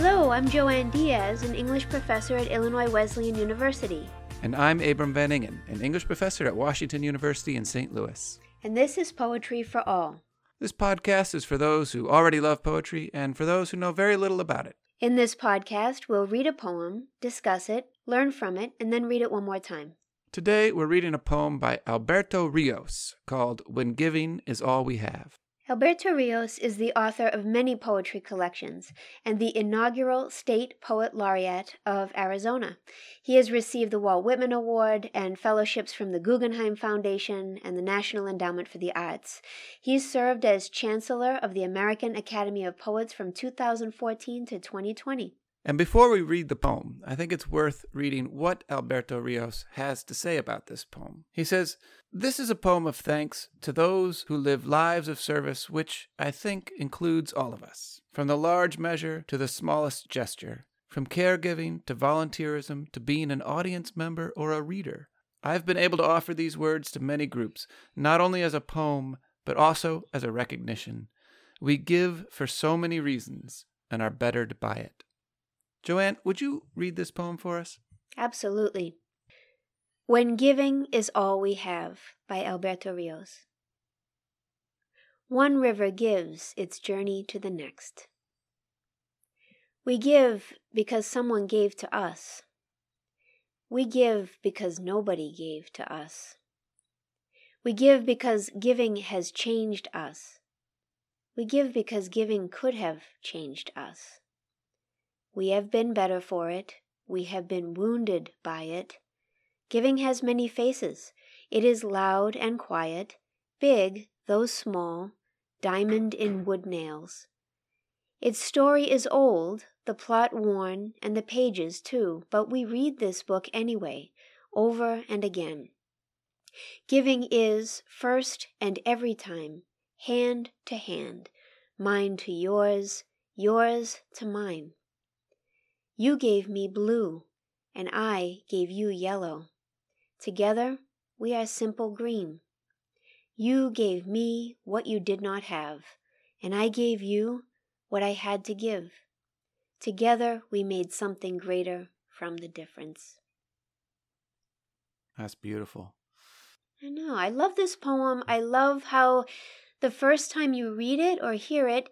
Hello, I'm Joanne Diaz, an English professor at Illinois Wesleyan University. And I'm Abram Van Engen, an English professor at Washington University in St. Louis. And this is Poetry for All. This podcast is for those who already love poetry and for those who know very little about it. In this podcast, we'll read a poem, discuss it, learn from it, and then read it one more time. Today, we're reading a poem by Alberto Rios called When Giving Is All We Have. Alberto Rios is the author of many poetry collections and the inaugural State Poet Laureate of Arizona. He has received the Walt Whitman Award and fellowships from the Guggenheim Foundation and the National Endowment for the Arts. He served as Chancellor of the American Academy of Poets from 2014 to 2020. And before we read the poem, I think it's worth reading what Alberto Rios has to say about this poem. He says, This is a poem of thanks to those who live lives of service, which I think includes all of us, from the large measure to the smallest gesture, from caregiving to volunteerism to being an audience member or a reader. I've been able to offer these words to many groups, not only as a poem, but also as a recognition. We give for so many reasons and are bettered by it. Joanne, would you read this poem for us? Absolutely. When Giving is All We Have by Alberto Rios. One river gives its journey to the next. We give because someone gave to us. We give because nobody gave to us. We give because giving has changed us. We give because giving could have changed us. We have been better for it. We have been wounded by it. Giving has many faces. It is loud and quiet, big though small, diamond in wood nails. Its story is old, the plot worn, and the pages too, but we read this book anyway, over and again. Giving is, first and every time, hand to hand, mine to yours, yours to mine. You gave me blue, and I gave you yellow. Together we are simple green. You gave me what you did not have, and I gave you what I had to give. Together we made something greater from the difference. That's beautiful. I know. I love this poem. I love how the first time you read it or hear it,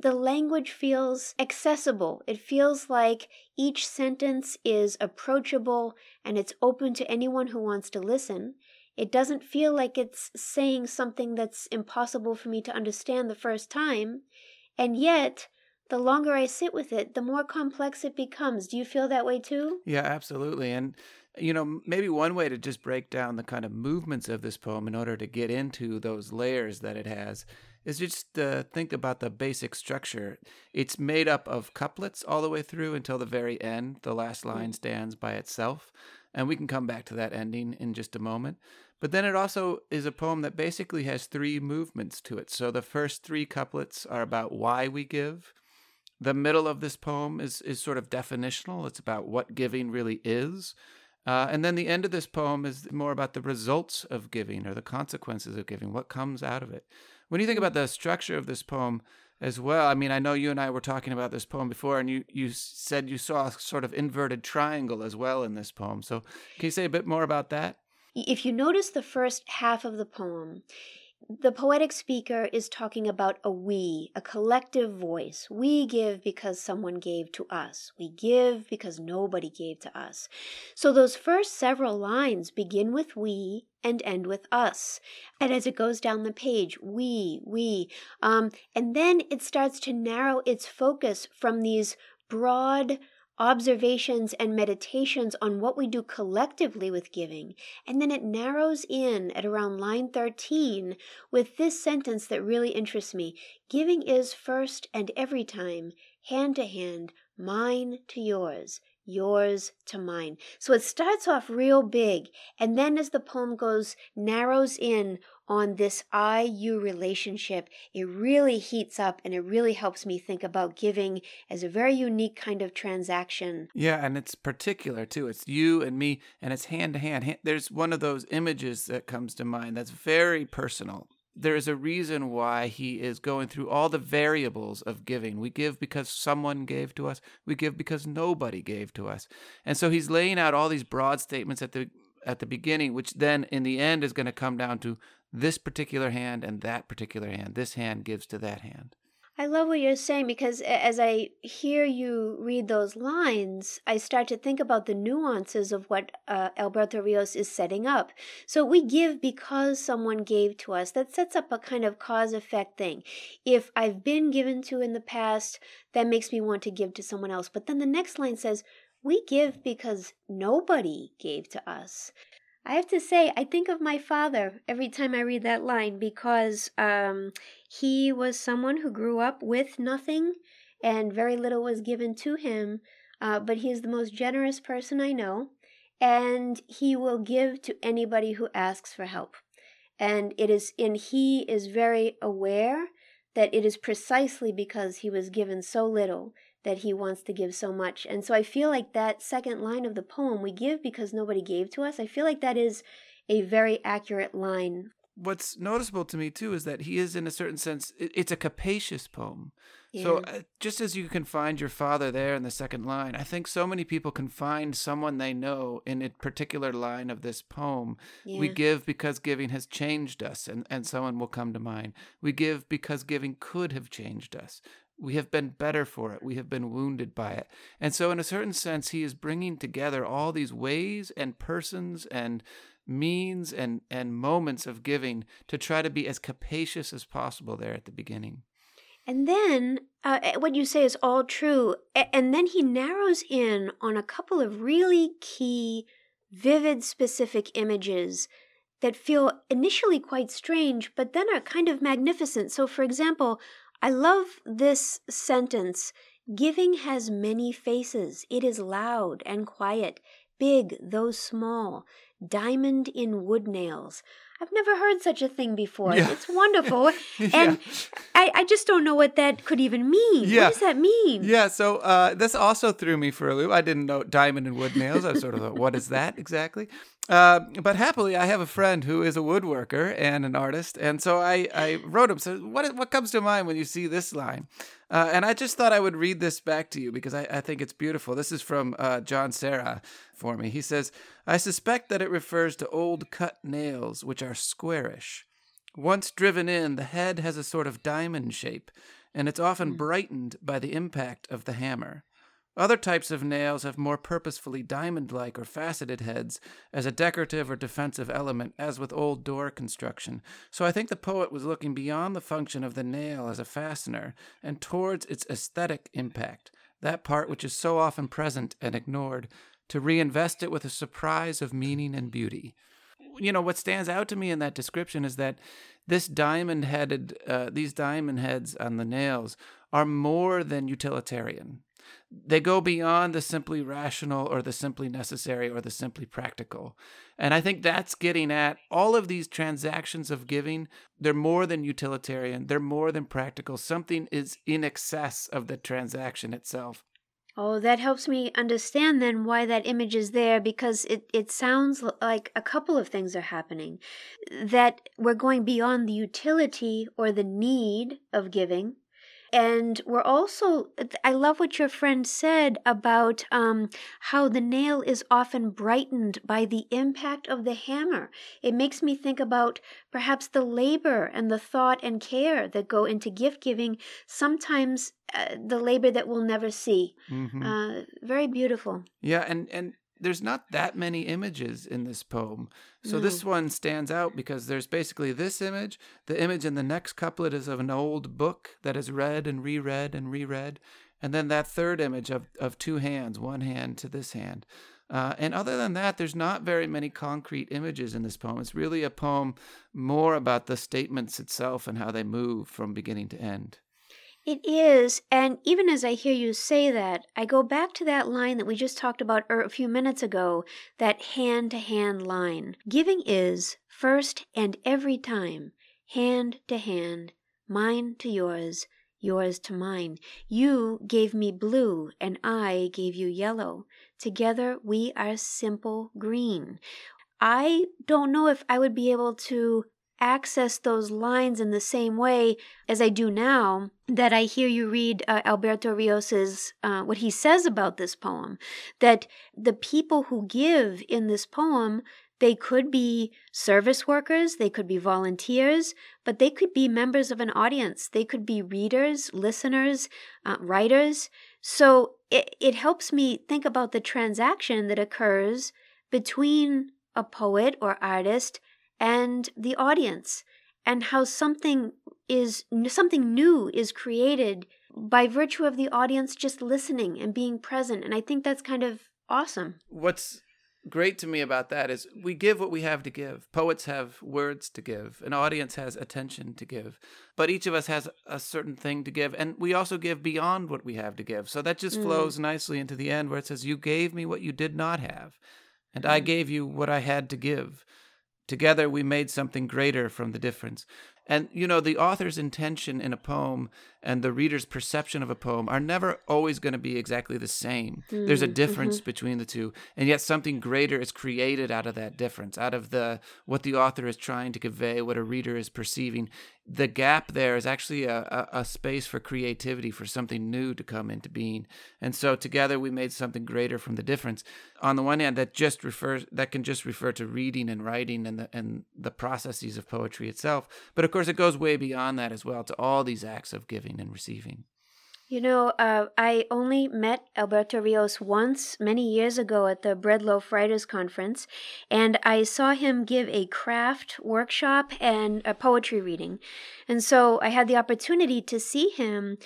the language feels accessible. It feels like each sentence is approachable and it's open to anyone who wants to listen. It doesn't feel like it's saying something that's impossible for me to understand the first time. And yet, the longer I sit with it, the more complex it becomes. Do you feel that way too? Yeah, absolutely. And, you know, maybe one way to just break down the kind of movements of this poem in order to get into those layers that it has is just uh, think about the basic structure. It's made up of couplets all the way through until the very end. The last mm. line stands by itself. And we can come back to that ending in just a moment. But then it also is a poem that basically has three movements to it. So the first three couplets are about why we give. The middle of this poem is, is sort of definitional, it's about what giving really is. Uh, and then the end of this poem is more about the results of giving or the consequences of giving, what comes out of it. When you think about the structure of this poem as well, I mean, I know you and I were talking about this poem before, and you, you said you saw a sort of inverted triangle as well in this poem. So, can you say a bit more about that? If you notice the first half of the poem, the poetic speaker is talking about a we, a collective voice. We give because someone gave to us. We give because nobody gave to us. So those first several lines begin with we and end with us. And as it goes down the page, we, we, um, and then it starts to narrow its focus from these broad, observations and meditations on what we do collectively with giving. And then it narrows in at around line 13 with this sentence that really interests me Giving is first and every time, hand to hand, mine to yours, yours to mine. So it starts off real big, and then as the poem goes, narrows in on this I you relationship, it really heats up and it really helps me think about giving as a very unique kind of transaction. Yeah, and it's particular too. It's you and me, and it's hand to hand. There's one of those images that comes to mind that's very personal there is a reason why he is going through all the variables of giving. We give because someone gave to us. We give because nobody gave to us. And so he's laying out all these broad statements at the at the beginning, which then in the end is going to come down to this particular hand and that particular hand. This hand gives to that hand. I love what you're saying because as I hear you read those lines, I start to think about the nuances of what uh, Alberto Rios is setting up. So we give because someone gave to us. That sets up a kind of cause effect thing. If I've been given to in the past, that makes me want to give to someone else. But then the next line says, we give because nobody gave to us. I have to say, I think of my father every time I read that line because um, he was someone who grew up with nothing and very little was given to him. Uh, but he is the most generous person I know, and he will give to anybody who asks for help. And it is, and he is very aware that it is precisely because he was given so little that he wants to give so much. And so I feel like that second line of the poem, we give because nobody gave to us, I feel like that is a very accurate line. What's noticeable to me too is that he is, in a certain sense, it's a capacious poem. Yeah. So uh, just as you can find your father there in the second line, I think so many people can find someone they know in a particular line of this poem. Yeah. We give because giving has changed us, and, and someone will come to mind. We give because giving could have changed us. We have been better for it. We have been wounded by it. And so, in a certain sense, he is bringing together all these ways and persons and means and, and moments of giving to try to be as capacious as possible there at the beginning. And then uh, eh, what you say is all true. And then he narrows in on a couple of really key, vivid, specific images that feel initially quite strange, but then are kind of magnificent. So, for example, I love this sentence Giving has many faces. It is loud and quiet, big though small, diamond in wood nails. I've never heard such a thing before. Yeah. It's wonderful. yeah. And I, I just don't know what that could even mean. Yeah. What does that mean? Yeah, so uh, this also threw me for a loop. I didn't know diamond and wood nails. I sort of thought, what is that exactly? Uh, but happily, I have a friend who is a woodworker and an artist, and so I, I wrote him. So, what what comes to mind when you see this line? Uh, and I just thought I would read this back to you because I, I think it's beautiful. This is from uh, John Serra for me. He says, I suspect that it refers to old cut nails, which are squarish. Once driven in, the head has a sort of diamond shape, and it's often hmm. brightened by the impact of the hammer. Other types of nails have more purposefully diamond like or faceted heads as a decorative or defensive element, as with old door construction. So I think the poet was looking beyond the function of the nail as a fastener and towards its aesthetic impact, that part which is so often present and ignored, to reinvest it with a surprise of meaning and beauty. You know, what stands out to me in that description is that this diamond headed, uh, these diamond heads on the nails are more than utilitarian they go beyond the simply rational or the simply necessary or the simply practical. And I think that's getting at all of these transactions of giving. They're more than utilitarian, they're more than practical. Something is in excess of the transaction itself. Oh, that helps me understand then why that image is there because it, it sounds like a couple of things are happening. That we're going beyond the utility or the need of giving, and we're also, I love what your friend said about um, how the nail is often brightened by the impact of the hammer. It makes me think about perhaps the labor and the thought and care that go into gift giving, sometimes uh, the labor that we'll never see. Mm-hmm. Uh, very beautiful. Yeah, and, and there's not that many images in this poem. So no. this one stands out because there's basically this image. The image in the next couplet is of an old book that is read and reread and reread. And then that third image of, of two hands, one hand to this hand. Uh, and other than that, there's not very many concrete images in this poem. It's really a poem more about the statements itself and how they move from beginning to end. It is, and even as I hear you say that, I go back to that line that we just talked about er, a few minutes ago that hand to hand line. Giving is, first and every time, hand to hand, mine to yours, yours to mine. You gave me blue, and I gave you yellow. Together we are simple green. I don't know if I would be able to access those lines in the same way as I do now that I hear you read uh, Alberto Rios's uh, what he says about this poem that the people who give in this poem they could be service workers, they could be volunteers, but they could be members of an audience. They could be readers, listeners, uh, writers. So it, it helps me think about the transaction that occurs between a poet or artist and the audience and how something is something new is created by virtue of the audience just listening and being present and i think that's kind of awesome what's great to me about that is we give what we have to give. Poets have words to give, an audience has attention to give, but each of us has a certain thing to give, and we also give beyond what we have to give. So that just mm. flows nicely into the end where it says, You gave me what you did not have, and mm. I gave you what I had to give. Together we made something greater from the difference. And, you know, the author's intention in a poem and the reader's perception of a poem are never always going to be exactly the same. Mm, There's a mm, difference mm-hmm. between the two. And yet something greater is created out of that difference, out of the what the author is trying to convey, what a reader is perceiving. The gap there is actually a, a, a space for creativity, for something new to come into being. And so together we made something greater from the difference. On the one hand, that just refers that can just refer to reading and writing and the and the processes of poetry itself. But of course, it goes way beyond that as well to all these acts of giving and receiving. You know, uh, I only met Alberto Rios once many years ago at the Breadloaf Writers Conference, and I saw him give a craft workshop and a poetry reading. And so I had the opportunity to see him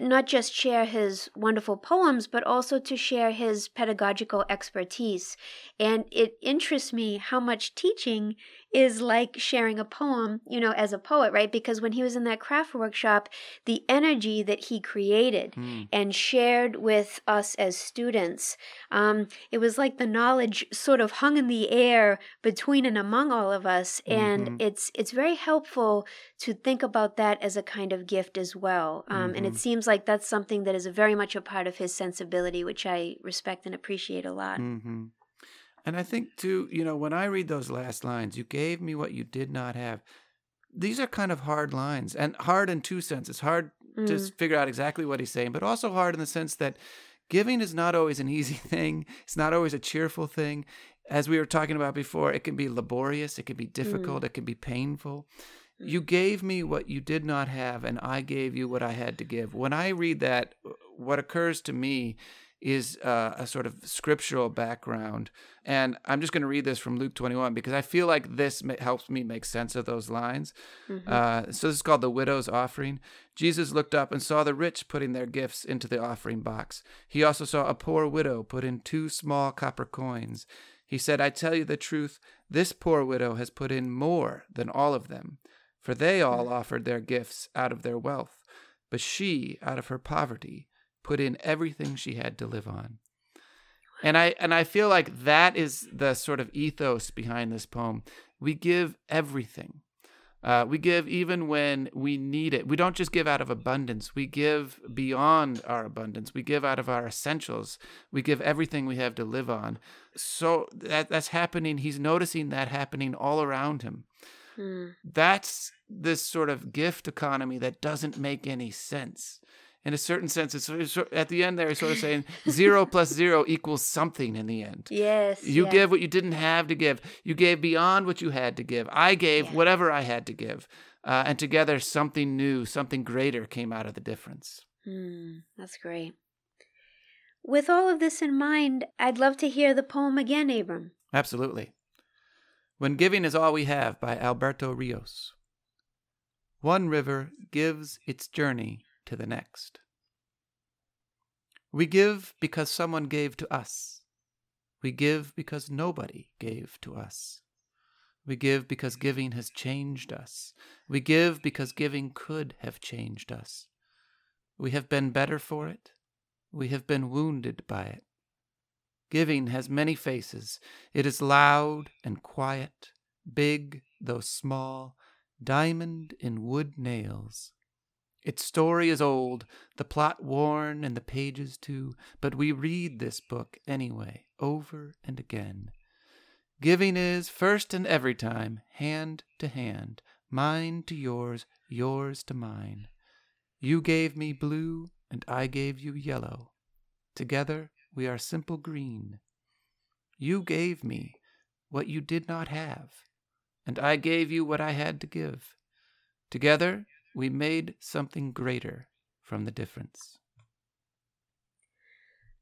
not just share his wonderful poems, but also to share his pedagogical expertise. And it interests me how much teaching is like sharing a poem, you know, as a poet, right? Because when he was in that craft workshop, the energy that he created mm. and shared with us as students, um, it was like the knowledge sort of hung in the air between and among all of us. And mm-hmm. it's it's very helpful to think about that as a kind of gift as well. Um, mm-hmm. And it mm-hmm. Seems like that's something that is very much a part of his sensibility, which I respect and appreciate a lot. Mm-hmm. And I think too, you know, when I read those last lines, you gave me what you did not have. These are kind of hard lines, and hard in two senses. Hard mm. to figure out exactly what he's saying, but also hard in the sense that giving is not always an easy thing. It's not always a cheerful thing. As we were talking about before, it can be laborious, it can be difficult, mm. it can be painful. You mm. gave me what you did not have, and I gave you what I had to give. When I read that, what occurs to me is uh, a sort of scriptural background. And I'm just going to read this from Luke 21 because I feel like this helps me make sense of those lines. Mm-hmm. Uh, so this is called the widow's offering. Jesus looked up and saw the rich putting their gifts into the offering box. He also saw a poor widow put in two small copper coins. He said, I tell you the truth, this poor widow has put in more than all of them, for they all mm. offered their gifts out of their wealth, but she, out of her poverty, put in everything she had to live on. And I and I feel like that is the sort of ethos behind this poem. We give everything. Uh, we give even when we need it. We don't just give out of abundance. We give beyond our abundance. We give out of our essentials. We give everything we have to live on. So that that's happening. He's noticing that happening all around him. Hmm. That's this sort of gift economy that doesn't make any sense in a certain sense, it's, it's at the end there, it's sort of saying zero plus zero equals something in the end. Yes. You yes. give what you didn't have to give. You gave beyond what you had to give. I gave yeah. whatever I had to give. Uh, and together, something new, something greater came out of the difference. Mm, that's great. With all of this in mind, I'd love to hear the poem again, Abram. Absolutely. When Giving is All We Have by Alberto Rios. One river gives its journey to the next. We give because someone gave to us. We give because nobody gave to us. We give because giving has changed us. We give because giving could have changed us. We have been better for it. We have been wounded by it. Giving has many faces. It is loud and quiet, big though small, diamond in wood nails. Its story is old, the plot worn, and the pages too, but we read this book anyway, over and again. Giving is, first and every time, hand to hand, mine to yours, yours to mine. You gave me blue, and I gave you yellow. Together we are simple green. You gave me what you did not have, and I gave you what I had to give. Together we made something greater from the difference.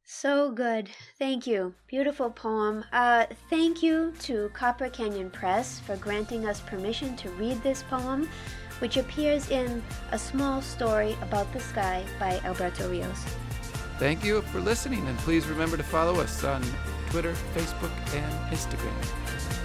So good. Thank you. Beautiful poem. Uh, thank you to Copper Canyon Press for granting us permission to read this poem, which appears in A Small Story About the Sky by Alberto Rios. Thank you for listening, and please remember to follow us on Twitter, Facebook, and Instagram.